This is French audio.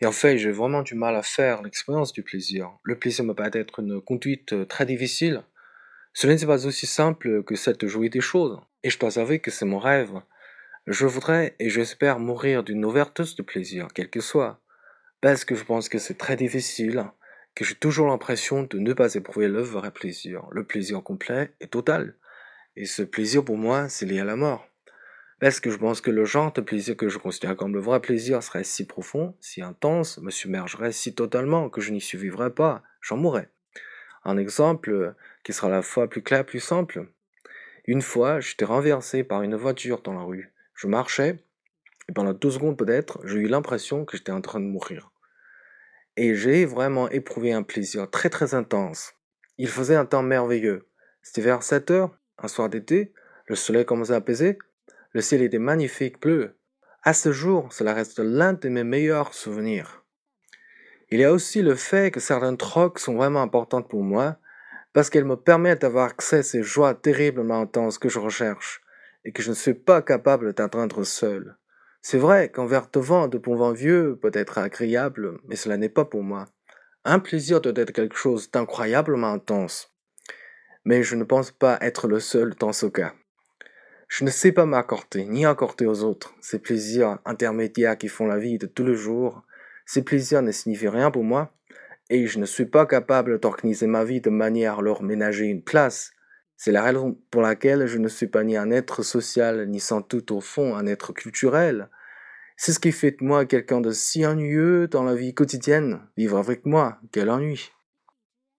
Et en fait, j'ai vraiment du mal à faire l'expérience du plaisir. Le plaisir me paraît être une conduite euh, très difficile. Cela n'est pas aussi simple que cette de jouer des choses. Et je dois avouer que c'est mon rêve. Je voudrais et j'espère mourir d'une overdose de plaisir, quel que soit. Parce que je pense que c'est très difficile, que j'ai toujours l'impression de ne pas éprouver le vrai plaisir, le plaisir complet et total. Et ce plaisir pour moi, c'est lié à la mort. Parce que je pense que le genre de plaisir que je considère comme le vrai plaisir serait si profond, si intense, me submergerait si totalement que je n'y survivrais pas, j'en mourrais? Un exemple qui sera à la fois plus clair, plus simple. Une fois, j'étais renversé par une voiture dans la rue. Je marchais, et pendant deux secondes peut-être, j'ai eu l'impression que j'étais en train de mourir. Et j'ai vraiment éprouvé un plaisir très très intense. Il faisait un temps merveilleux. C'était vers 7 heures, un soir d'été, le soleil commençait à peser, le ciel était magnifique bleu. À ce jour, cela reste l'un de mes meilleurs souvenirs. Il y a aussi le fait que certaines drogues sont vraiment importantes pour moi parce qu'elles me permettent d'avoir accès à ces joies terriblement intenses que je recherche et que je ne suis pas capable d'atteindre seul. C'est vrai qu'un verre de vin de bon vin vieux peut être agréable, mais cela n'est pas pour moi. Un plaisir doit être quelque chose d'incroyablement intense. Mais je ne pense pas être le seul dans ce cas. Je ne sais pas m'accorder, ni accorder aux autres, ces plaisirs intermédiaires qui font la vie de tous les jours. Ces plaisirs ne signifient rien pour moi, et je ne suis pas capable d'organiser ma vie de manière à leur ménager une place. C'est la raison pour laquelle je ne suis pas ni un être social, ni sans doute au fond un être culturel. C'est ce qui fait de moi quelqu'un de si ennuyeux dans la vie quotidienne. Vivre avec moi, quel ennui.